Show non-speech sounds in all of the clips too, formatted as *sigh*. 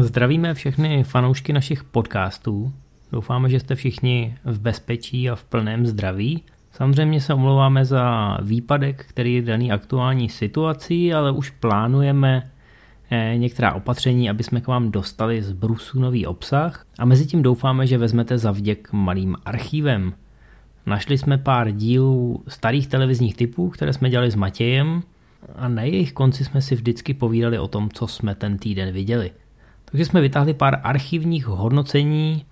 Zdravíme všechny fanoušky našich podcastů. Doufáme, že jste všichni v bezpečí a v plném zdraví. Samozřejmě se omlouváme za výpadek, který je daný aktuální situací, ale už plánujeme eh, některá opatření, aby jsme k vám dostali z Brusu nový obsah a mezi tím doufáme, že vezmete za vděk malým archívem. Našli jsme pár dílů starých televizních typů, které jsme dělali s Matějem a na jejich konci jsme si vždycky povídali o tom, co jsme ten týden viděli. Takže jsme vytáhli pár archivních hodnocení,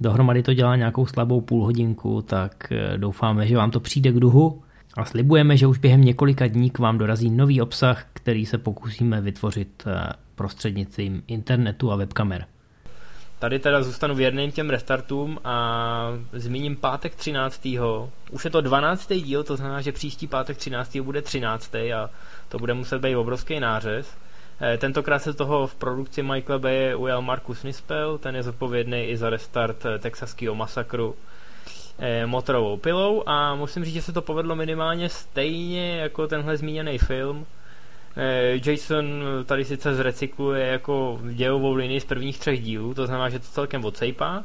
dohromady to dělá nějakou slabou půl hodinku, tak eh, doufáme, že vám to přijde k duhu a slibujeme, že už během několika dní k vám dorazí nový obsah, který se pokusíme vytvořit eh, prostřednictvím internetu a webkamer. Tady teda zůstanu věrným těm restartům a zmíním pátek 13. Už je to 12. díl, to znamená, že příští pátek 13. bude 13. a to bude muset být obrovský nářez. Eh, tentokrát se toho v produkci Michael Bay ujal Markus Nispel, ten je zodpovědný i za restart eh, texaského masakru eh, motorovou pilou a musím říct, že se to povedlo minimálně stejně jako tenhle zmíněný film. Jason tady sice zrecykluje jako dějovou linii z prvních třech dílů, to znamená, že to celkem odsejpá.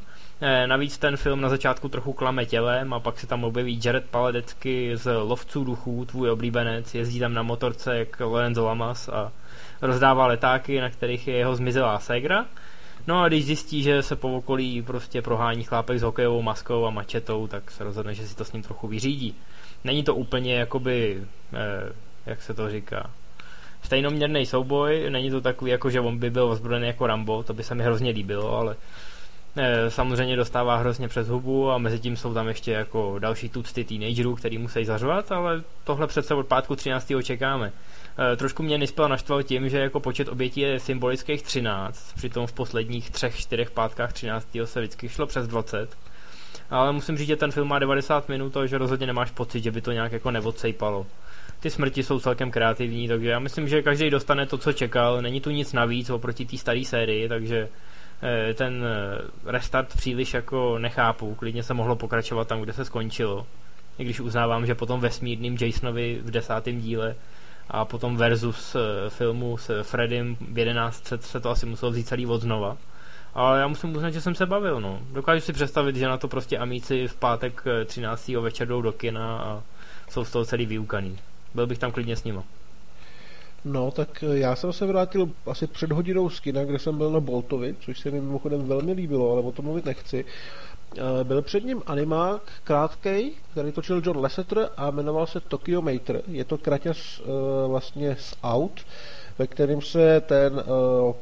Navíc ten film na začátku trochu klame tělem a pak se tam objeví Jared Paledecky z Lovců duchů, tvůj oblíbenec, jezdí tam na motorce jak Lorenzo Lamas a rozdává letáky, na kterých je jeho zmizelá ségra. No a když zjistí, že se po okolí prostě prohání chlápek s hokejovou maskou a mačetou, tak se rozhodne, že si to s ním trochu vyřídí. Není to úplně jakoby, eh, jak se to říká, stejnoměrný souboj, není to takový jako, že on by byl ozbrojený jako Rambo, to by se mi hrozně líbilo, ale eh, samozřejmě dostává hrozně přes hubu a mezi tím jsou tam ještě jako další tucty teenagerů, který musí zařvat, ale tohle přece od pátku 13. čekáme. Eh, trošku mě Nispel naštval tím, že jako počet obětí je symbolických 13, přitom v posledních třech, čtyřech pátkách 13. se vždycky šlo přes 20. Ale musím říct, že ten film má 90 minut a že rozhodně nemáš pocit, že by to nějak jako neodsejpalo. Ty smrti jsou celkem kreativní, takže já myslím, že každý dostane to, co čekal. Není tu nic navíc oproti té staré sérii, takže eh, ten eh, restart příliš jako nechápu. Klidně se mohlo pokračovat tam, kde se skončilo. I když uznávám, že potom vesmírným Jasonovi v desátém díle a potom versus eh, filmu s Freddym v 11 se to asi muselo vzít celý od znova. Ale já musím uznat, že jsem se bavil, no. Dokážu si představit, že na to prostě amíci v pátek 13. Eh, večer jdou do kina a jsou z toho celý vyukaný. Byl bych tam klidně s nima. No, tak eh, já jsem se vrátil asi před hodinou z kina, kde jsem byl na Boltovi, což se mi mimochodem velmi líbilo, ale o tom mluvit nechci. Eh, byl před ním animák krátkej, který točil John Lasseter a jmenoval se Tokyo Mater. Je to kraťas eh, vlastně z aut, ve kterém se ten eh,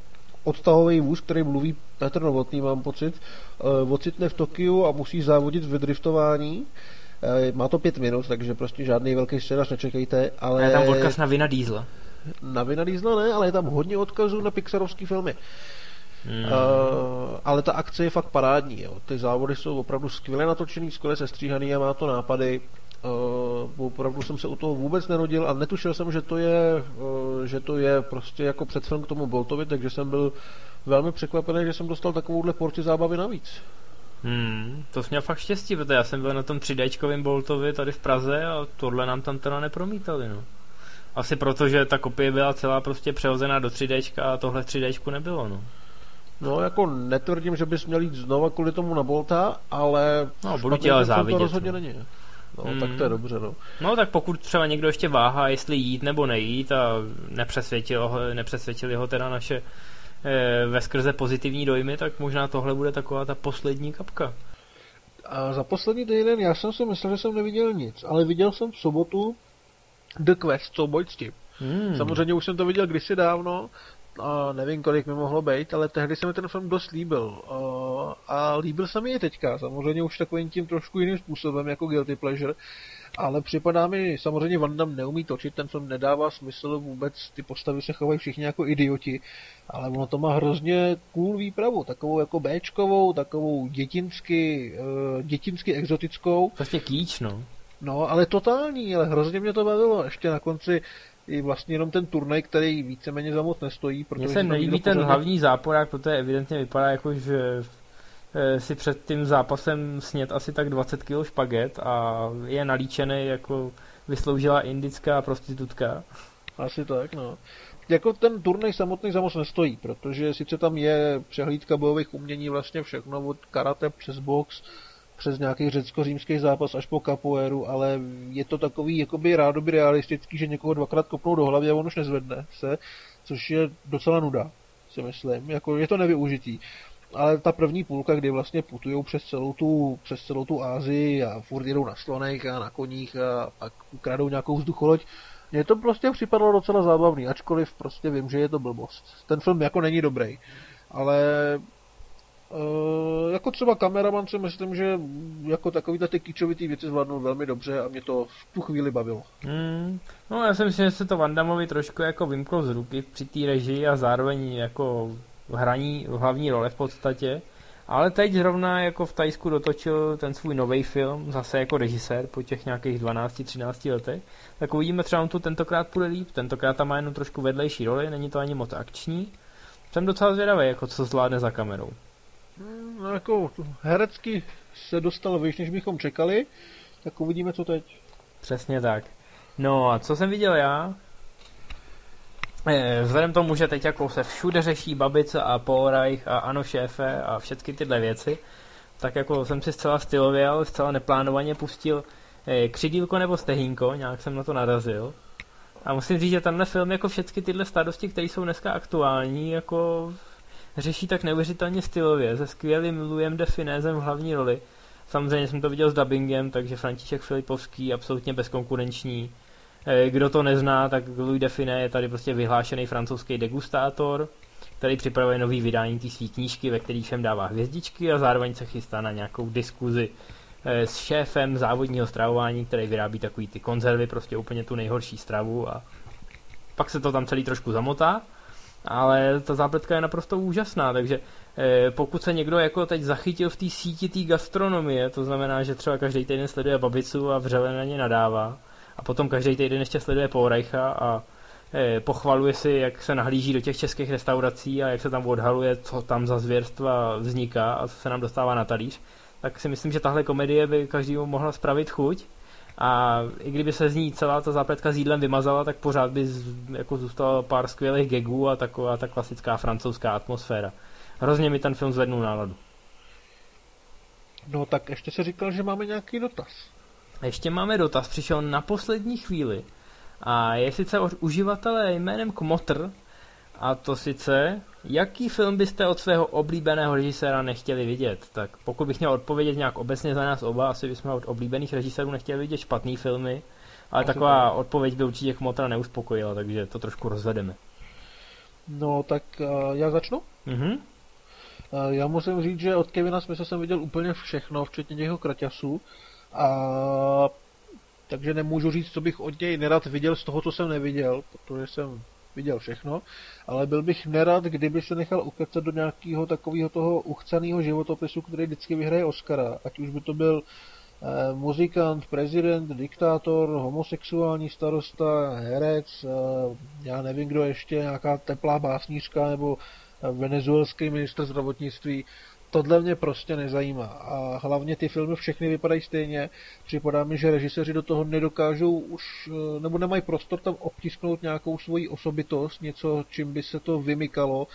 odtahový vůz, který mluví Petr Novotný, mám pocit, ocitne v Tokiu a musí závodit v driftování. Má to pět minut, takže prostě žádný velký scénář nečekejte. Ale... je tam odkaz na Vina Diesla. Na Vina Diesla ne, ale je tam hodně odkazů na Pixarovské filmy. Hmm. Uh, ale ta akce je fakt parádní. Jo. Ty závody jsou opravdu skvěle natočený, skvěle sestříhaný a má to nápady. Uh, opravdu jsem se u toho vůbec nenudil a netušil jsem, že to je, uh, že to je prostě jako předfilm k tomu Boltovi, takže jsem byl velmi překvapený, že jsem dostal takovouhle porci zábavy navíc. Hmm, to jsi měl fakt štěstí, protože já jsem byl na tom 3 Boltovi tady v Praze a tohle nám tam teda nepromítali, no. Asi proto, že ta kopie byla celá prostě přehozená do 3D a tohle 3D nebylo, no. No, jako netvrdím, že bys měl jít znova kvůli tomu na Bolta, ale... No, budu ti ale závidět. To rozhodně no. není. No, hmm. tak to je dobře, no. No, tak pokud třeba někdo ještě váhá, jestli jít nebo nejít a nepřesvědčil ho, nepřesvědčili ho teda naše e, ve skrze pozitivní dojmy, tak možná tohle bude taková ta poslední kapka. A za poslední týden já jsem si myslel, že jsem neviděl nic, ale viděl jsem v sobotu The Quest, soubojcti. Hmm. Samozřejmě už jsem to viděl kdysi dávno, a nevím, kolik mi mohlo být, ale tehdy se mi ten film dost líbil. A líbil se mi i teďka, samozřejmě už takovým tím trošku jiným způsobem, jako Guilty Pleasure, ale připadá mi, samozřejmě Van Damme neumí točit, ten film nedává smysl vůbec, ty postavy se chovají všichni jako idioti, ale ono to má hrozně cool výpravu, takovou jako Bčkovou, takovou dětinsky, uh, dětinsky exotickou. Prostě kýč, no. No, ale totální, ale hrozně mě to bavilo. Ještě na konci i vlastně jenom ten turnaj, který víceméně za moc nestojí. Mně se nelíbí ten pořádně... hlavní záporák, protože evidentně vypadá jako, že eh, si před tím zápasem snět asi tak 20 kg špaget a je nalíčený jako vysloužila indická prostitutka. Asi tak, no. jako ten turnaj samotný za moc nestojí, protože sice tam je přehlídka bojových umění vlastně všechno, od karate přes box, přes nějaký řecko-římský zápas až po kapoéru, ale je to takový jakoby rádoby realistický, že někoho dvakrát kopnou do hlavy a on už nezvedne se, což je docela nuda, si myslím. Jako je to nevyužitý. Ale ta první půlka, kdy vlastně putují přes celou tu, přes celou tu Ázii a furt jedou na slonech a na koních a pak ukradou nějakou vzducholoď, mně to prostě připadalo docela zábavný, ačkoliv prostě vím, že je to blbost. Ten film jako není dobrý, ale jako třeba kameraman si myslím, že jako takový ty kýčovitý věci zvládnul velmi dobře a mě to v tu chvíli bavilo. Mm, no já si myslím, že se to Vandamovi trošku jako vymklo z ruky při té režii a zároveň jako hraní hlavní role v podstatě. Ale teď zrovna jako v Tajsku dotočil ten svůj nový film, zase jako režisér po těch nějakých 12-13 letech. Tak uvidíme, třeba on tu tentokrát půjde líp, tentokrát tam má jenom trošku vedlejší roli, není to ani moc akční. Jsem docela zvědavý, jako co zvládne za kamerou. No, jako herecky se dostal výš, než bychom čekali, tak uvidíme, co teď. Přesně tak. No a co jsem viděl já? Eh, vzhledem tomu, že teď jako se všude řeší babice a Reich a ano šéfe a všechny tyhle věci, tak jako jsem si zcela stylověl, zcela neplánovaně pustil eh, křidílko nebo stehínko, nějak jsem na to narazil. A musím říct, že tenhle film jako všechny tyhle starosti, které jsou dneska aktuální, jako řeší tak neuvěřitelně stylově, se skvělým Louisem de Finézem v hlavní roli. Samozřejmě jsem to viděl s dubbingem, takže František Filipovský absolutně bezkonkurenční. Eh, kdo to nezná, tak Louis de Finé je tady prostě vyhlášený francouzský degustátor, který připravuje nový vydání té své knížky, ve který všem dává hvězdičky a zároveň se chystá na nějakou diskuzi eh, s šéfem závodního stravování, který vyrábí takový ty konzervy, prostě úplně tu nejhorší stravu a pak se to tam celý trošku zamotá ale ta zápletka je naprosto úžasná, takže eh, pokud se někdo jako teď zachytil v té síti té gastronomie, to znamená, že třeba každý týden sleduje babicu a vřele na ně nadává, a potom každý týden ještě sleduje Reicha a eh, pochvaluje si, jak se nahlíží do těch českých restaurací a jak se tam odhaluje, co tam za zvěrstva vzniká a co se nám dostává na talíř, tak si myslím, že tahle komedie by každému mohla spravit chuť. A i kdyby se z ní celá ta zápletka s jídlem vymazala, tak pořád by z, jako zůstalo pár skvělých gagů a taková ta klasická francouzská atmosféra. Hrozně mi ten film zvednul náladu. No tak ještě se říkal, že máme nějaký dotaz. Ještě máme dotaz, přišel na poslední chvíli. A je sice od uživatele jménem Kmotr, a to sice, jaký film byste od svého oblíbeného režiséra nechtěli vidět? Tak pokud bych měl odpovědět nějak obecně za nás oba, asi bychom od oblíbených režisérů nechtěli vidět špatný filmy, ale asi taková tak. odpověď by určitě Kmotra neuspokojila, takže to trošku rozvedeme. No, tak uh, já začnu? Mhm. Uh, já musím říct, že od Kevina Smitha jsem viděl úplně všechno, včetně jeho kraťasů. A takže nemůžu říct, co bych od něj nerad viděl z toho, co jsem neviděl, protože jsem viděl všechno, ale byl bych nerad, kdyby se nechal ukecat do nějakého takového toho uchcaného životopisu, který vždycky vyhraje Oscara, ať už by to byl eh, muzikant, prezident, diktátor, homosexuální starosta, herec, eh, já nevím kdo ještě, nějaká teplá básnířka nebo eh, venezuelský minister zdravotnictví tohle mě prostě nezajímá. A hlavně ty filmy všechny vypadají stejně. Připadá mi, že režiséři do toho nedokážou už, eh, nebo nemají prostor tam obtisknout nějakou svoji osobitost, něco, čím by se to vymykalo.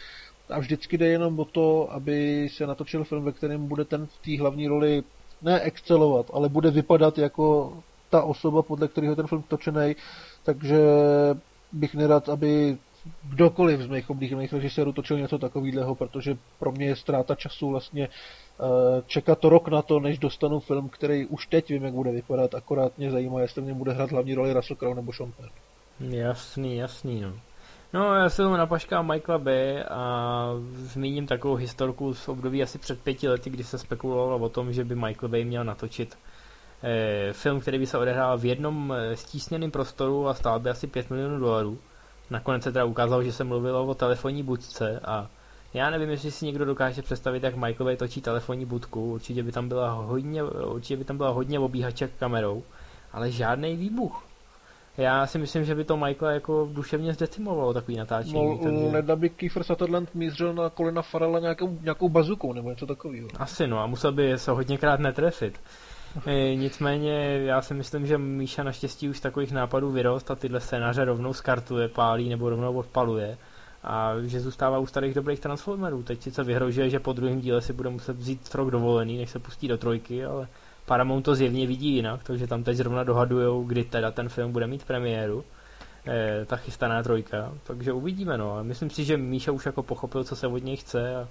A vždycky jde jenom o to, aby se natočil film, ve kterém bude ten v té hlavní roli ne excelovat, ale bude vypadat jako ta osoba, podle kterého ten film točený. Takže bych nerad, aby kdokoliv z mých oblíbených režisérů točil něco takového, protože pro mě je ztráta času vlastně eh, čekat rok na to, než dostanu film, který už teď vím, jak bude vypadat, akorát mě zajímá, jestli mě bude hrát hlavní roli Russell Crowe nebo Sean Penn. Jasný, jasný, no. No, já se napaškám Michaela B. a zmíním takovou historku z období asi před pěti lety, kdy se spekulovalo o tom, že by Michael Bay měl natočit eh, film, který by se odehrál v jednom eh, stísněném prostoru a stál by asi 5 milionů dolarů. Nakonec se teda ukázalo, že se mluvilo o telefonní budce a já nevím, jestli si někdo dokáže představit, jak Michael Bay točí telefonní budku. Určitě by tam byla hodně, určitě by tam byla hodně obíhaček kamerou, ale žádný výbuch. Já si myslím, že by to Michael jako duševně zdecimovalo takový natáčení. No, takže... Leda by Kiefer Sutherland mířil na kolena Farela nějakou, nějakou bazukou nebo něco takového. Asi no a musel by se hodněkrát netrefit. E, nicméně já si myslím, že Míša naštěstí už takových nápadů vyrost a tyhle scénáře rovnou skartuje, pálí nebo rovnou odpaluje a že zůstává u starých dobrých Transformerů. Teď sice vyhrožuje, že po druhém díle si bude muset vzít rok dovolený, než se pustí do trojky, ale Paramount to zjevně vidí jinak, takže tam teď zrovna dohadujou, kdy teda ten film bude mít premiéru, eh, ta chystaná trojka, takže uvidíme no. Myslím si, že Míša už jako pochopil, co se od něj chce a eh,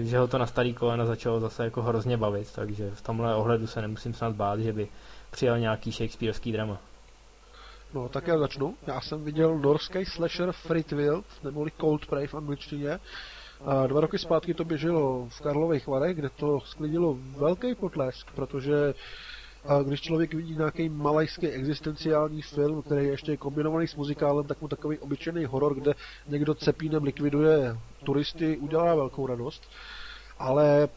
že ho to na starý kolena začalo zase jako hrozně bavit, takže v tomhle ohledu se nemusím snad bát, že by přijal nějaký shakespeareovský drama. No, tak já začnu. Já jsem viděl norský slasher Fritwild, neboli Cold Prey v angličtině. A dva roky zpátky to běželo v Karlových Varech, kde to sklidilo velký potlesk, protože a když člověk vidí nějaký malajský existenciální film, který je ještě kombinovaný s muzikálem, tak mu takový obyčejný horor, kde někdo cepínem likviduje turisty, udělá velkou radost. Ale e,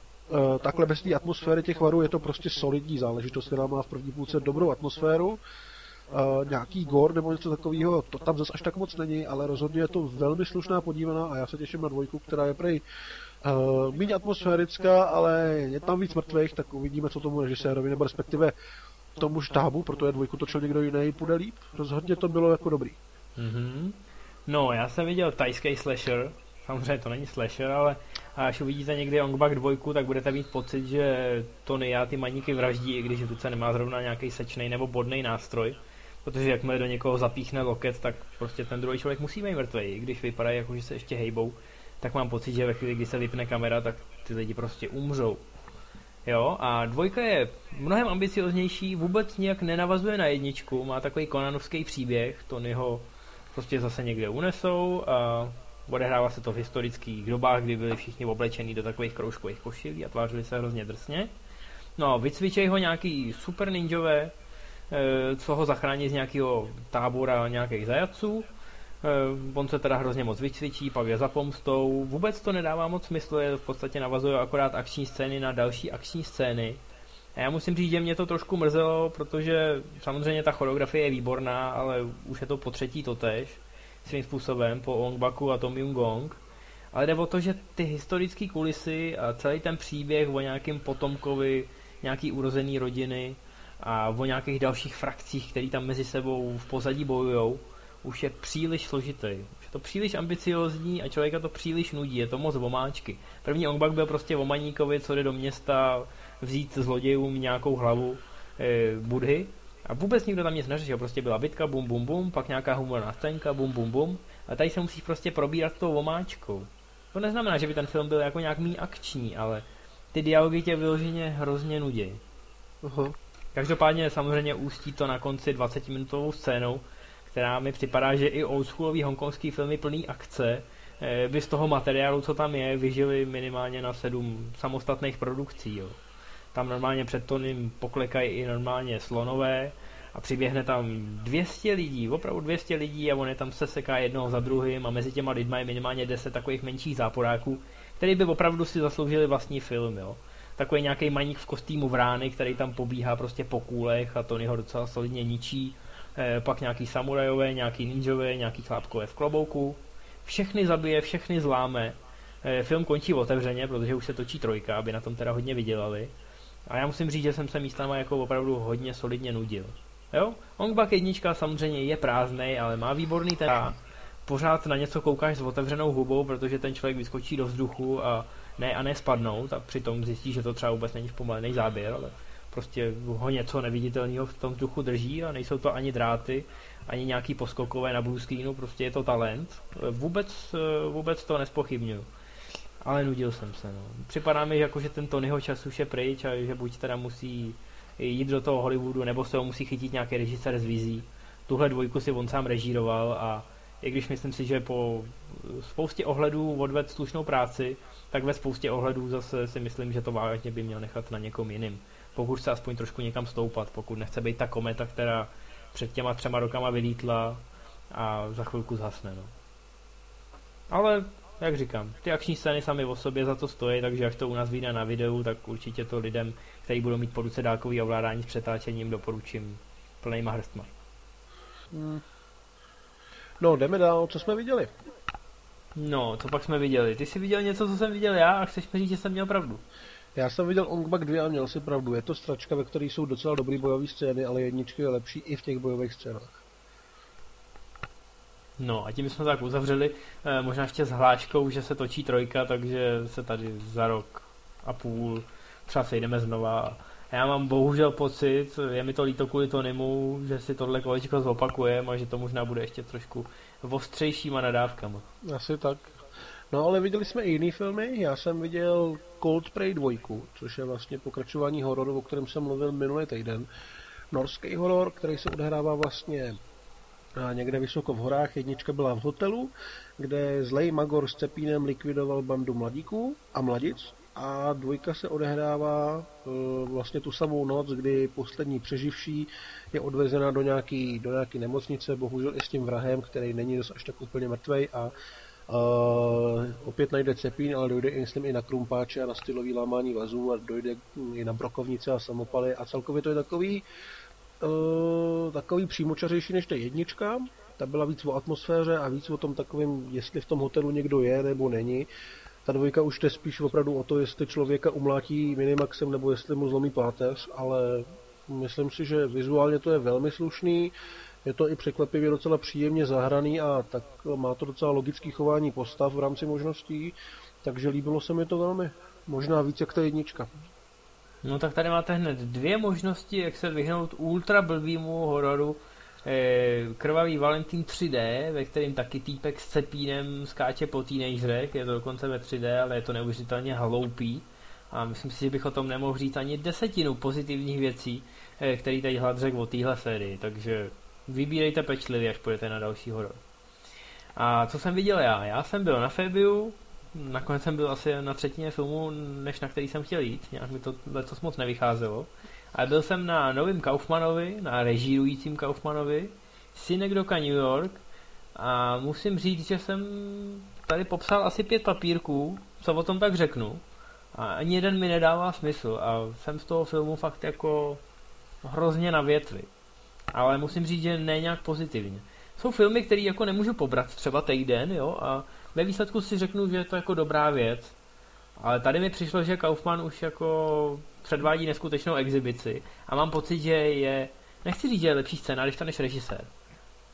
takhle bez té atmosféry těch varů je to prostě solidní záležitost, která má v první půlce dobrou atmosféru uh, nějaký gor nebo něco takového, to tam zase až tak moc není, ale rozhodně je to velmi slušná podívaná a já se těším na dvojku, která je prej uh, méně atmosférická, ale je tam víc mrtvých, tak uvidíme, co tomu režisérovi, nebo respektive tomu štábu, protože dvojku točil někdo jiný, půjde líp. Rozhodně to bylo jako dobrý. Mm-hmm. No, já jsem viděl tajský slasher, samozřejmě to není slasher, ale až uvidíte někdy Ongbak dvojku, tak budete mít pocit, že to já ty maníky vraždí, i když v ruce nemá zrovna nějaký sečný nebo bodný nástroj protože jakmile do někoho zapíchne loket, tak prostě ten druhý člověk musí být mrtvý, když vypadá jako, že se ještě hejbou, tak mám pocit, že ve chvíli, kdy se vypne kamera, tak ty lidi prostě umřou. Jo, a dvojka je mnohem ambicioznější, vůbec nějak nenavazuje na jedničku, má takový konanovský příběh, Tonyho prostě zase někde unesou a odehrává se to v historických dobách, kdy byli všichni oblečení do takových kroužkových košilí a tvářili se hrozně drsně. No, vycvičej ho nějaký super ninjové, Eh, co ho zachrání z nějakého tábora nějakých zajaců. Eh, on se teda hrozně moc vycvičí, pak je za pomstou. Vůbec to nedává moc smysl, je v podstatě navazuje akorát akční scény na další akční scény. A já musím říct, že mě to trošku mrzelo, protože samozřejmě ta choreografie je výborná, ale už je to po třetí totež svým způsobem, po Ongbaku a Tom Jung Gong. Ale jde o to, že ty historické kulisy a celý ten příběh o nějakém potomkovi, nějaký urozený rodiny, a o nějakých dalších frakcích, které tam mezi sebou v pozadí bojujou, už je příliš složitý. Už je to příliš ambiciozní a člověka to příliš nudí, je to moc vomáčky. První Ongbak byl prostě vomaníkovi, co jde do města vzít zlodějům nějakou hlavu e, budhy a vůbec nikdo tam nic neřešil, prostě byla bitka, bum bum bum, pak nějaká humorná scénka, bum bum bum a tady se musíš prostě probírat tou vomáčkou. To neznamená, že by ten film byl jako nějak mý akční, ale ty dialogy tě vyloženě hrozně nudí. Uh-huh. Každopádně samozřejmě ústí to na konci 20-minutovou scénou, která mi připadá, že i oldschoolový hongkongský filmy plný akce eh, by z toho materiálu, co tam je, vyžili minimálně na sedm samostatných produkcí. Jo. Tam normálně před Tonym poklekají i normálně slonové a přiběhne tam 200 lidí, opravdu 200 lidí a on je tam seseká jednoho za druhým a mezi těma lidma je minimálně 10 takových menších záporáků, který by opravdu si zasloužili vlastní film. Jo takový nějaký maník v kostýmu vrány, který tam pobíhá prostě po kůlech a Tony ho docela solidně ničí. E, pak nějaký samurajové, nějaký ninjové, nějaký chlápkové v klobouku. Všechny zabije, všechny zláme. E, film končí otevřeně, protože už se točí trojka, aby na tom teda hodně vydělali. A já musím říct, že jsem se místama jako opravdu hodně solidně nudil. Jo? Ongbak jednička samozřejmě je prázdnej, ale má výborný teda. Pořád na něco koukáš s otevřenou hubou, protože ten člověk vyskočí do vzduchu a ne a ne spadnout a přitom zjistí, že to třeba vůbec není zpomalený záběr, ale prostě ho něco neviditelného v tom vzduchu drží a nejsou to ani dráty, ani nějaký poskokové na blue screenu, prostě je to talent. Vůbec, vůbec to nespochybnuju. Ale nudil jsem se, no. Připadá mi, jako, že ten Tonyho čas už je pryč a že buď teda musí jít do toho Hollywoodu, nebo se ho musí chytit nějaký režisér z vizí. Tuhle dvojku si on sám režíroval a i když myslím si, že po spoustě ohledů odved slušnou práci, tak ve spoustě ohledů zase si myslím, že to vážně by měl nechat na někom jiným. Pokud se aspoň trošku někam stoupat, pokud nechce být ta kometa, která před těma třema rokama vylítla a za chvilku zhasne. No. Ale, jak říkám, ty akční scény sami o sobě za to stojí, takže až to u nás vyjde na videu, tak určitě to lidem, kteří budou mít po ruce dálkový ovládání s přetáčením, doporučím plnýma hrstma. Hmm. No, jdeme dál, co jsme viděli? No, co pak jsme viděli? Ty jsi viděl něco, co jsem viděl já a chceš mi říct, že jsem měl pravdu. Já jsem viděl Ongbak 2 a měl si pravdu. Je to stračka, ve které jsou docela dobrý bojové scény, ale jedničky je lepší i v těch bojových scénách. No a tím jsme tak uzavřeli, eh, možná ještě s hláčkou, že se točí trojka, takže se tady za rok a půl třeba sejdeme znova. Já mám bohužel pocit, je mi to líto kvůli Tonymu, že si tohle kolečko zopakujeme a že to možná bude ještě trošku ostřejšíma nadávkama. Asi tak. No ale viděli jsme i jiný filmy. Já jsem viděl Cold Prey 2, což je vlastně pokračování hororu, o kterém jsem mluvil minulý týden. Norský horor, který se odehrává vlastně někde vysoko v horách. Jednička byla v hotelu, kde zlej Magor s Cepínem likvidoval bandu mladíků a mladic. A dvojka se odehrává e, vlastně tu samou noc, kdy poslední přeživší je odvezena do nějaký, do nějaký nemocnice, bohužel i s tím vrahem, který není dost až tak úplně mrtvej a Uh, opět najde cepín, ale dojde i, myslím, i na krumpáče a na stylový lámání vazů a dojde i na brokovnice a samopaly a celkově to je takový uh, takový přímočařejší než ta jednička. Ta byla víc o atmosféře a víc o tom takovým, jestli v tom hotelu někdo je nebo není. Ta dvojka už je spíš opravdu o to, jestli člověka umlátí minimaxem nebo jestli mu zlomí páteř, ale myslím si, že vizuálně to je velmi slušný. Je to i překvapivě docela příjemně zahraný a tak má to docela logický chování postav v rámci možností, takže líbilo se mi to velmi. Možná víc jak ta jednička. No tak tady máte hned dvě možnosti, jak se vyhnout ultra blbýmu hororu. Eh, Krvavý Valentín 3D, ve kterém taky týpek s cepínem skáče po teenagerech, je to dokonce ve 3D, ale je to neuvěřitelně hloupý. A myslím si, že bych o tom nemohl říct ani desetinu pozitivních věcí, eh, který tady hlad řekl o téhle sérii, takže vybírejte pečlivě, až půjdete na další horor. A co jsem viděl já? Já jsem byl na Febiu, nakonec jsem byl asi na třetině filmu, než na který jsem chtěl jít, nějak mi to letos moc nevycházelo. Ale byl jsem na novém Kaufmanovi, na režírujícím Kaufmanovi, Synecdoka New York a musím říct, že jsem tady popsal asi pět papírků, co o tom tak řeknu. A ani jeden mi nedává smysl a jsem z toho filmu fakt jako hrozně na větvi. Ale musím říct, že ne nějak pozitivně. Jsou filmy, které jako nemůžu pobrat třeba týden, jo, a ve výsledku si řeknu, že je to jako dobrá věc. Ale tady mi přišlo, že Kaufman už jako předvádí neskutečnou exibici a mám pocit, že je, nechci říct, že je lepší scénárista než režisér.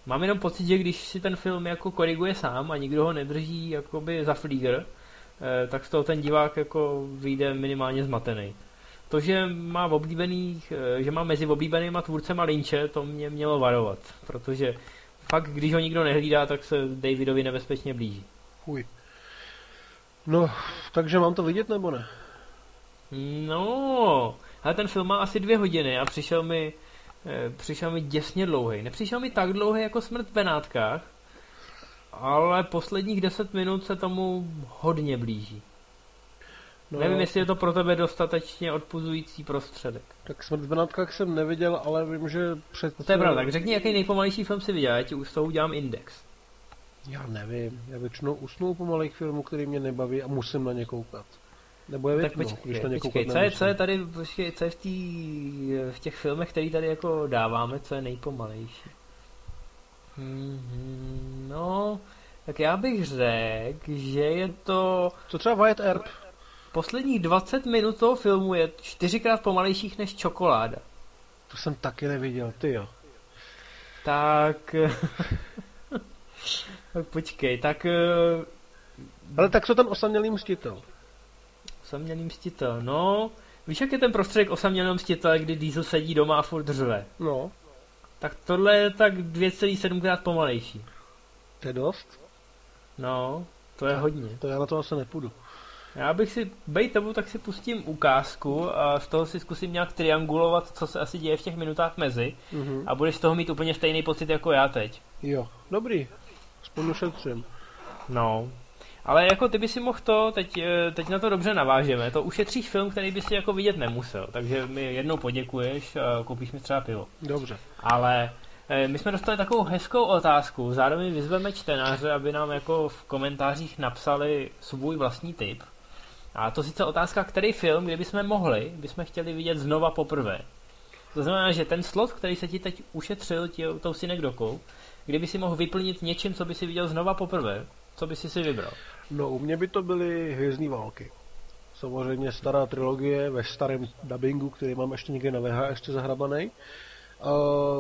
Mám jenom pocit, že když si ten film jako koriguje sám a nikdo ho nedrží jakoby za flíger, eh, tak z toho ten divák jako vyjde minimálně zmatený. To, že má, v oblíbených, eh, že má mezi oblíbenýma tvůrcema Lynche, to mě mělo varovat, protože fakt, když ho nikdo nehlídá, tak se Davidovi nebezpečně blíží. Fuj. No, takže mám to vidět nebo ne? No, ale ten film má asi dvě hodiny a přišel mi, eh, přišel mi děsně dlouhý. Nepřišel mi tak dlouhý jako Smrt v Benátkách, ale posledních deset minut se tomu hodně blíží. No, Nevím, jestli je to pro tebe dostatečně odpuzující prostředek. Tak Smrt v Benátkách jsem neviděl, ale vím, že před... No to je pravda, tak řekni, jaký nejpomalejší film si viděl, já ti už toho udělám index. Já nevím, já většinou usnu po malých filmů, který mě nebaví a musím na ně koukat. Nebo je tak počkej, když na ně počkej, co je, co je tady, počkej, co je v, tý, v těch filmech, který tady jako dáváme, co je nejpomalejší? Hmm, no, tak já bych řekl, že je to... Co třeba Wyatt Earp? Posledních 20 minut toho filmu je čtyřikrát pomalejších než čokoláda. To jsem taky neviděl, ty jo. Tak... *laughs* tak počkej, tak... Ale tak co ten osamělý mstitel? Osamělý mstitel, no... Víš, jak je ten prostředek osamělého mstitele, kdy Diesel sedí doma a furt řve? No. Tak tohle je tak 2,7 krát pomalejší. To je dost? No, to je hodně. To já na to asi nepůjdu. Já bych si, bej tebou, tak si pustím ukázku a z toho si zkusím nějak triangulovat, co se asi děje v těch minutách mezi mm-hmm. a budeš z toho mít úplně stejný pocit jako já teď. Jo, dobrý. Aspoň ušetřím. No. Ale jako ty by si mohl to, teď, eh, teď na to dobře navážeme, to ušetříš film, který by si jako vidět nemusel, takže mi jednou poděkuješ a koupíš mi třeba pivo. Dobře. Ale eh, my jsme dostali takovou hezkou otázku, zároveň vyzveme čtenáře, aby nám jako v komentářích napsali svůj vlastní tip. A to sice otázka, který film, kdyby jsme mohli, bychom chtěli vidět znova poprvé. To znamená, že ten slot, který se ti teď ušetřil tě, tou synekdokou, kdyby si mohl vyplnit něčím, co by si viděl znova poprvé, co by si si vybral? No, u mě by to byly hvězdní války. samozřejmě stará trilogie ve starém dubbingu, který mám ještě někde na VHS ještě zahrabaný. A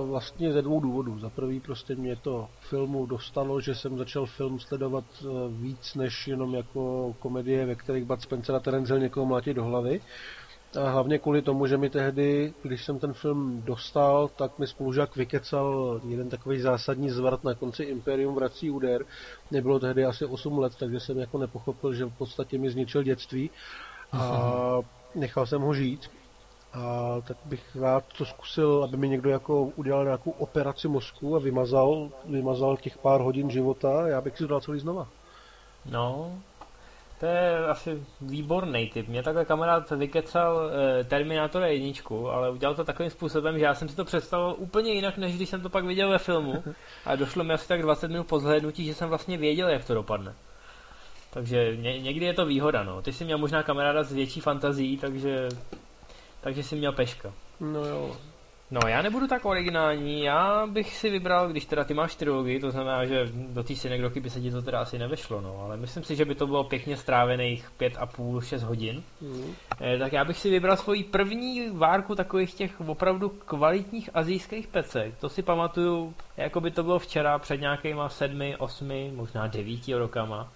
vlastně ze dvou důvodů. Za prvý prostě mě to filmu dostalo, že jsem začal film sledovat e, víc než jenom jako komedie, ve kterých Bud Spencer a Terence Hill někoho mlátí do hlavy. A hlavně kvůli tomu, že mi tehdy, když jsem ten film dostal, tak mi spolužák vykecal jeden takový zásadní zvrat na konci Imperium vrací úder. Nebylo tehdy asi 8 let, takže jsem jako nepochopil, že v podstatě mi zničil dětství a nechal jsem ho žít. A tak bych rád to zkusil, aby mi někdo jako udělal nějakou operaci mozku a vymazal, vymazal těch pár hodin života, já bych si to dal celý znova. No, to je asi výborný typ. Mě takhle kamarád vykecal e, Terminator jedničku, ale udělal to takovým způsobem, že já jsem si to představil úplně jinak, než když jsem to pak viděl ve filmu. A došlo mi asi tak 20 minut po zhlédnutí, že jsem vlastně věděl, jak to dopadne. Takže ně, někdy je to výhoda, no. Ty jsi měl možná kamaráda s větší fantazí, takže, takže jsi měl peška. No jo. No, já nebudu tak originální, já bych si vybral, když teda ty máš trilogii, to znamená, že do té synekdoky by se ti to teda asi nevešlo, no, ale myslím si, že by to bylo pěkně strávených pět a půl, šest hodin. Mm. Eh, tak já bych si vybral svoji první várku takových těch opravdu kvalitních azijských pecek. To si pamatuju, jako by to bylo včera před nějakýma sedmi, osmi, možná devíti rokama.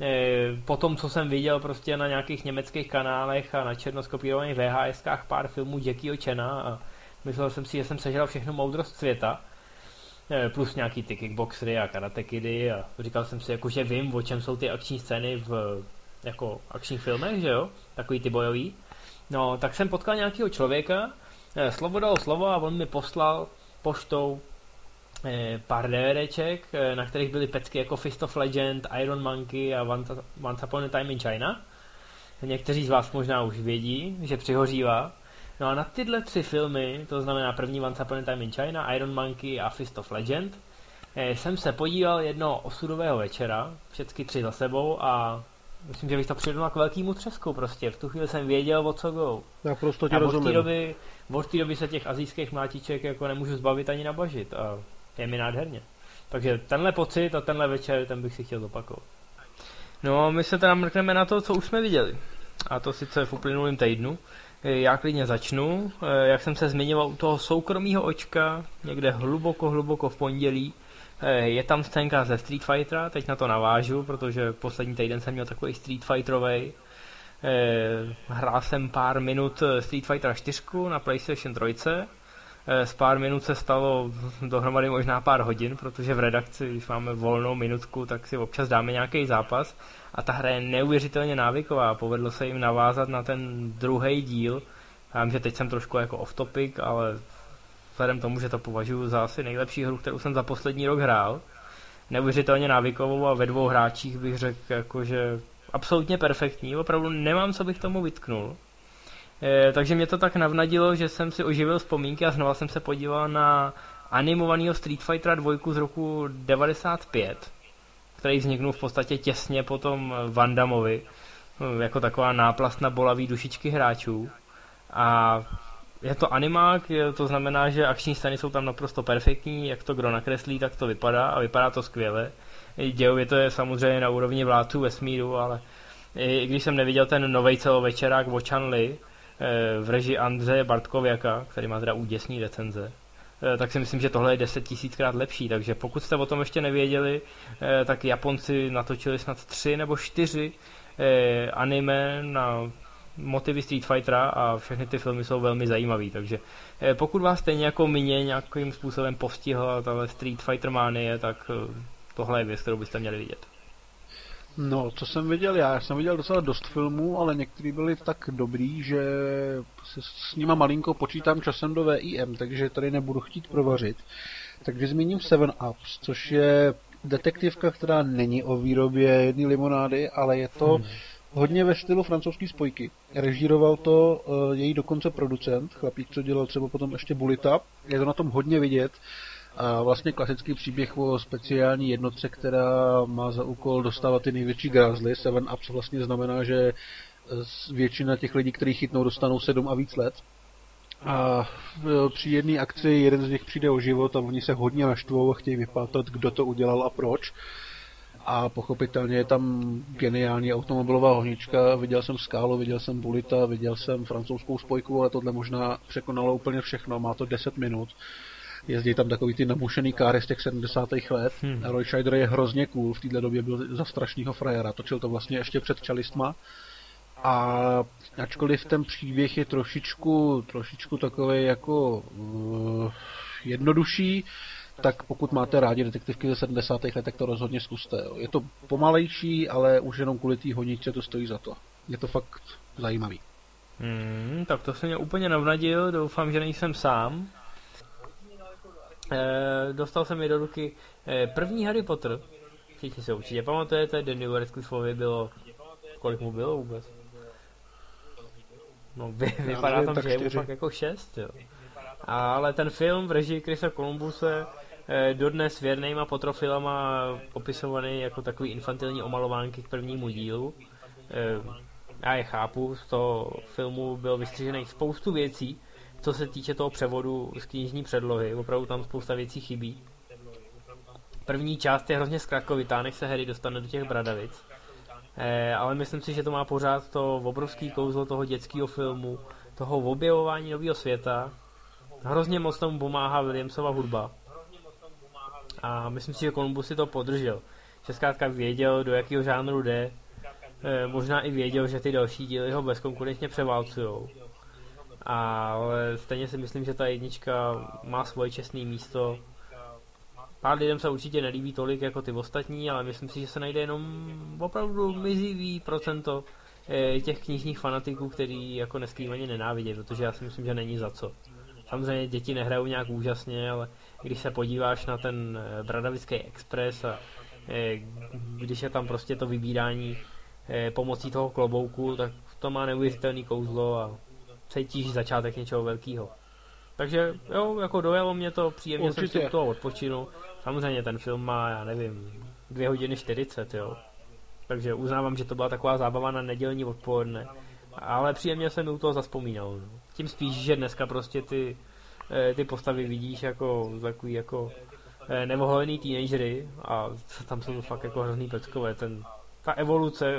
Eh, po tom, co jsem viděl prostě na nějakých německých kanálech a na černoskopírovaných VHSkách pár filmů Jackieho Chena a Myslel jsem si, že jsem sežral všechno moudrost světa, eh, plus nějaký ty kickboxery a karatekidy a říkal jsem si, jako, že vím, o čem jsou ty akční scény v jako akčních filmech, že jo, takový ty bojový. No, tak jsem potkal nějakého člověka, eh, slovo dalo slovo a on mi poslal poštou pár DVDček, na kterých byly pecky jako Fist of Legend, Iron Monkey a Once Upon a Time in China. Někteří z vás možná už vědí, že přihořívá. No a na tyhle tři filmy, to znamená první Once Upon a Time in China, Iron Monkey a Fist of Legend, eh, jsem se podíval jednoho osudového večera, všechny tři za sebou a myslím, že bych to přirovnal k velkému třesku prostě. V tu chvíli jsem věděl, o co go. Já prostě tě a rozumím. Od té doby, od té doby se těch azijských mlátiček jako nemůžu zbavit ani nabažit a je mi nádherně. Takže tenhle pocit a tenhle večer, ten bych si chtěl zopakovat. No, my se teda mrkneme na to, co už jsme viděli. A to sice v uplynulém týdnu. Já klidně začnu. Eh, jak jsem se zmiňoval u toho soukromého očka, někde hluboko, hluboko v pondělí, eh, je tam scénka ze Street Fightera, teď na to navážu, protože poslední týden jsem měl takový Street Fighterovej. Eh, hrál jsem pár minut Street Fighter 4 na PlayStation 3. Z pár minut se stalo dohromady možná pár hodin, protože v redakci, když máme volnou minutku, tak si občas dáme nějaký zápas a ta hra je neuvěřitelně návyková. Povedlo se jim navázat na ten druhý díl. Já vím, že teď jsem trošku jako off topic, ale vzhledem tomu, že to považuji za asi nejlepší hru, kterou jsem za poslední rok hrál, neuvěřitelně návykovou a ve dvou hráčích bych řekl, jako, že absolutně perfektní, opravdu nemám, co bych tomu vytknul. E, takže mě to tak navnadilo, že jsem si oživil vzpomínky a znova jsem se podíval na animovaného Street Fightera 2 z roku 95 který vzniknul v podstatě těsně po tom Vandamovi, jako taková náplast na bolavý dušičky hráčů. A je to animák, to znamená, že akční scény jsou tam naprosto perfektní, jak to kdo nakreslí, tak to vypadá a vypadá to skvěle. Dějově to je samozřejmě na úrovni vládců vesmíru, ale i když jsem neviděl ten nový celovečerák o Chanli eh, v režii Andřeje Bartkověka, který má teda úděsný recenze, Eh, tak si myslím, že tohle je deset tisíckrát lepší. Takže pokud jste o tom ještě nevěděli, eh, tak Japonci natočili snad tři nebo čtyři eh, anime na motivy Street Fightera a všechny ty filmy jsou velmi zajímavé. Takže pokud vás stejně jako mě nějakým způsobem postihla tahle Street Fighter manie, tak tohle je věc, kterou byste měli vidět. No, co jsem viděl já? Já jsem viděl docela dost filmů, ale některý byli tak dobrý, že se s nima malinko počítám časem do VIM, takže tady nebudu chtít provařit. Takže zmíním Seven Ups, což je detektivka, která není o výrobě jedné limonády, ale je to hmm. hodně ve stylu francouzské spojky. Režíroval to uh, její dokonce producent, chlapík, co dělal třeba potom ještě Bulita. Je to na tom hodně vidět. A vlastně klasický příběh o speciální jednotce, která má za úkol dostávat ty největší grázly. Seven Ups vlastně znamená, že většina těch lidí, kteří chytnou, dostanou sedm a víc let. A při jedné akci jeden z nich přijde o život a oni se hodně naštvou a chtějí vypátrat, kdo to udělal a proč. A pochopitelně je tam geniální automobilová honička. Viděl jsem Skálu, viděl jsem Bulita, viděl jsem francouzskou spojku, ale tohle možná překonalo úplně všechno. Má to 10 minut. Jezdí tam takový ty nabušený káry z těch 70. let. Hmm. Roy Scheider je hrozně cool, v této době byl za strašného frajera. Točil to vlastně ještě před čalistma. A ačkoliv ten příběh je trošičku, trošičku takový jako uh, jednodušší, tak pokud máte rádi detektivky ze 70. let, tak to rozhodně zkuste. Jo. Je to pomalejší, ale už jenom kvůli té honičce to stojí za to. Je to fakt zajímavý. Hmm, tak to se mě úplně navnadil, doufám, že nejsem sám. E, dostal jsem mi do ruky e, první Harry Potter. Všichni se určitě pamatujete, Daniel Radcliffeovi bylo... Kolik mu bylo vůbec? No vy, vypadá nevím, tam, že je mu fakt jako šest, jo. Ale ten film v režii Chrisa Columbuse Eh, dodnes věrnýma potrofilama popisovaný jako takový infantilní omalovánky k prvnímu dílu. Eh, já je chápu, z toho filmu bylo vystřižených spoustu věcí, co se týče toho převodu z knižní předlohy. Opravdu tam spousta věcí chybí. První část je hrozně zkratkovitá, než se Harry dostane do těch bradavic. Eh, ale myslím si, že to má pořád to obrovský kouzlo toho dětského filmu, toho objevování nového světa. Hrozně moc tomu pomáhá Williamsova hudba a myslím si, že Columbus si to podržel. Že zkrátka věděl, do jakého žánru jde, e, možná i věděl, že ty další díly ho bezkonkurenčně převálcujou. Ale stejně si myslím, že ta jednička má svoje čestné místo. Pár lidem se určitě nelíbí tolik jako ty ostatní, ale myslím si, že se najde jenom opravdu mizivý procento e, těch knižních fanatiků, který jako neskrývaně nenávidí, protože já si myslím, že není za co. Samozřejmě děti nehrajou nějak úžasně, ale když se podíváš na ten eh, Bradavický Express a eh, když je tam prostě to vybírání eh, pomocí toho klobouku, tak to má neuvěřitelný kouzlo a cítíš začátek něčeho velkého. Takže jo, jako dojalo mě to, příjemně Určitě. jsem si toho odpočinu. Samozřejmě ten film má, já nevím, dvě hodiny 40, jo. Takže uznávám, že to byla taková zábava na nedělní odpoledne. Ale příjemně jsem u toho zaspomínal. No. Tím spíš, že dneska prostě ty Eh, ty postavy vidíš jako takový jako eh, nevoholený teenagery a tam jsou fakt jako hrozný peckové. Ten, ta evoluce,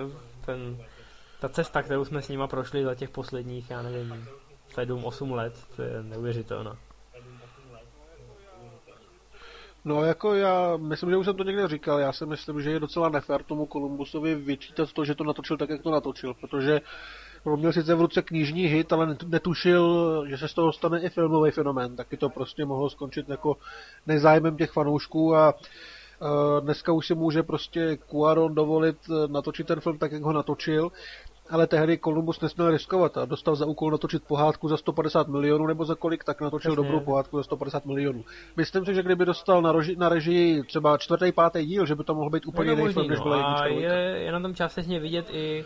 ten, ta cesta, kterou jsme s nima prošli za těch posledních, já nevím, 7-8 let, to je neuvěřitelná. No jako já myslím, že už jsem to někde říkal, já si myslím, že je docela nefér tomu Kolumbusovi vyčítat to, že to natočil tak, jak to natočil, protože On měl sice v ruce knižní hit, ale netušil, že se z toho stane i filmový fenomén. Taky to prostě mohlo skončit jako nezájmem těch fanoušků a dneska už si může prostě Cuaron dovolit e, natočit ten film tak, jak ho natočil, ale tehdy Columbus nesměl riskovat a dostal za úkol natočit pohádku za 150 milionů nebo za kolik, tak natočil Jasně. dobrou pohádku za 150 milionů. Myslím si, že kdyby dostal na, roži, na režii třeba čtvrtý, pátý díl, že by to mohl být úplně jiný film, než byla no. jednička. Je, je na tom částečně vidět i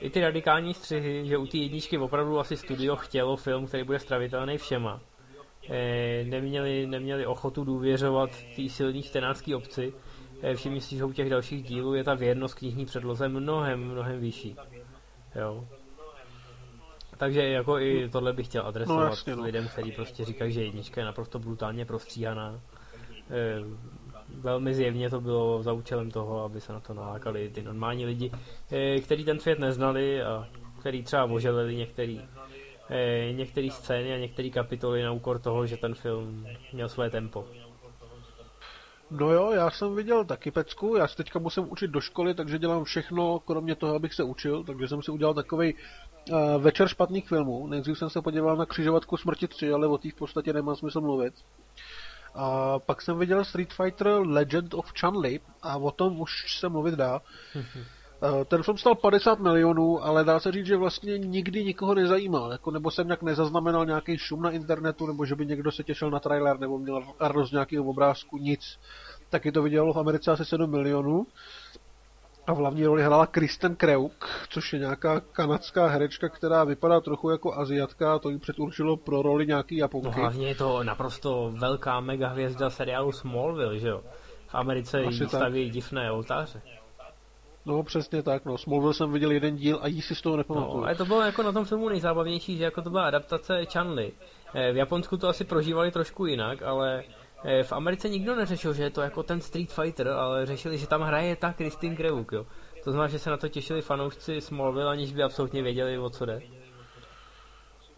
i ty radikální střihy, že u té jedničky opravdu asi studio chtělo film, který bude stravitelný všema. E, neměli, neměli ochotu důvěřovat té silné čtenářské obci. E, všimni si, že u těch dalších dílů je ta věrnost knižní předloze mnohem, mnohem vyšší. Jo. Takže jako i tohle bych chtěl adresovat no, jasně, no. lidem, kteří prostě říkají, že jednička je naprosto brutálně prostříhaná. E, velmi zjevně to bylo za účelem toho, aby se na to nalákali ty normální lidi, eh, kteří ten svět neznali a který třeba oželili některý, eh, některé scény a některé kapitoly na úkor toho, že ten film měl své tempo. No jo, já jsem viděl taky pecku, já se teďka musím učit do školy, takže dělám všechno, kromě toho, abych se učil, takže jsem si udělal takový uh, eh, večer špatných filmů. Nejdřív jsem se podíval na křižovatku smrti 3, ale o té v podstatě nemá smysl mluvit. A pak jsem viděl Street Fighter Legend of Chun-Li a o tom už se mluvit dá. Ten film stal 50 milionů, ale dá se říct, že vlastně nikdy nikoho nezajímal. Jako, nebo jsem nějak nezaznamenal nějaký šum na internetu, nebo že by někdo se těšil na trailer, nebo měl radost nějakého obrázku, nic. Taky to vydělalo v Americe asi 7 milionů. A v hlavní roli hrála Kristen Kreuk, což je nějaká kanadská herečka, která vypadá trochu jako aziatka, to jí předurčilo pro roli nějaký japonky. No hlavně je to naprosto velká mega hvězda seriálu Smallville, že jo? V Americe jí staví divné oltáře. No přesně tak, no. Smallville jsem viděl jeden díl a jí si z toho nepamatuju. No, ale to bylo jako na tom filmu nejzábavnější, že jako to byla adaptace Chanly. Eh, v Japonsku to asi prožívali trošku jinak, ale Eh, v Americe nikdo neřešil, že je to jako ten Street Fighter, ale řešili, že tam hraje ta Kristin Krevuk, jo. To znamená, že se na to těšili fanoušci Smallville, aniž by absolutně věděli, o co jde.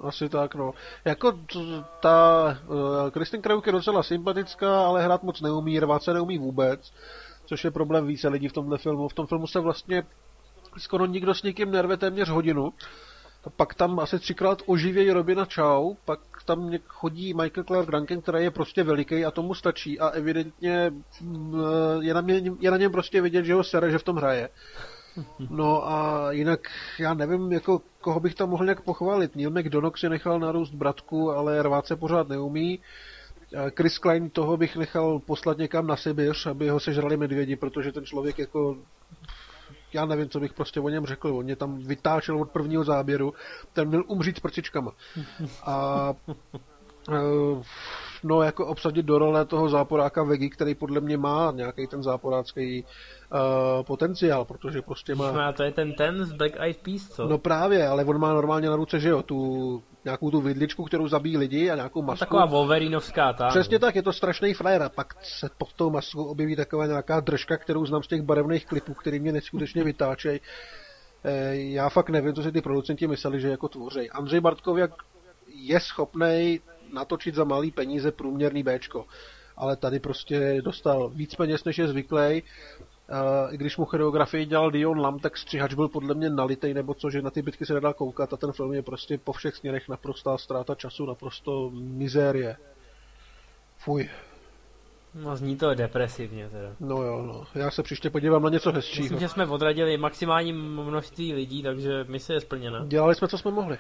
Asi tak, no. Jako ta uh, Kristen Krevuk je docela sympatická, ale hrát moc neumí, rvát se neumí vůbec, což je problém více lidí v tomhle filmu. V tom filmu se vlastně skoro nikdo s nikým nerve téměř hodinu. Pak tam asi třikrát oživějí Robina Chow, pak tam chodí Michael Clark Duncan, který je prostě veliký a tomu stačí a evidentně mm, je na, mě, je na něm prostě vidět, že ho sere, že v tom hraje. No a jinak já nevím, jako koho bych tam mohl nějak pochválit. Neil McDonough si nechal narůst bratku, ale rvát se pořád neumí. Chris Klein toho bych nechal poslat někam na Sibiř, aby ho sežrali medvědi, protože ten člověk jako já nevím, co bych prostě o něm řekl. On mě tam vytáčel od prvního záběru, ten měl umřít s prcičkama. A eh, no jako obsadit do role toho záporáka Vegi, který podle mě má nějaký ten záporácký uh, potenciál, protože prostě má... Má to je ten ten z Black Eyed Peas, co? No právě, ale on má normálně na ruce, že jo, tu nějakou tu vidličku, kterou zabíjí lidi a nějakou masku. Taková Wolverinovská, ta. Přesně tak, je to strašný frajer a pak se pod tou maskou objeví taková nějaká držka, kterou znám z těch barevných klipů, který mě neskutečně vytáčejí. Eh, já fakt nevím, co si ty producenti mysleli, že jako tvořej. Andřej Bartkověk je schopný natočit za malý peníze průměrný Bčko. Ale tady prostě dostal víc peněz, než je zvyklý. Uh, I když mu choreografii dělal Dion Lam, tak střihač byl podle mě nalitej, nebo co, že na ty bitky se nedá koukat a ten film je prostě po všech směrech naprostá ztráta času, naprosto mizérie. Fuj. No zní to depresivně teda. No jo, no. Já se příště podívám na něco hezčího. Myslím, že jsme odradili maximální množství lidí, takže mise je splněna. Dělali jsme, co jsme mohli.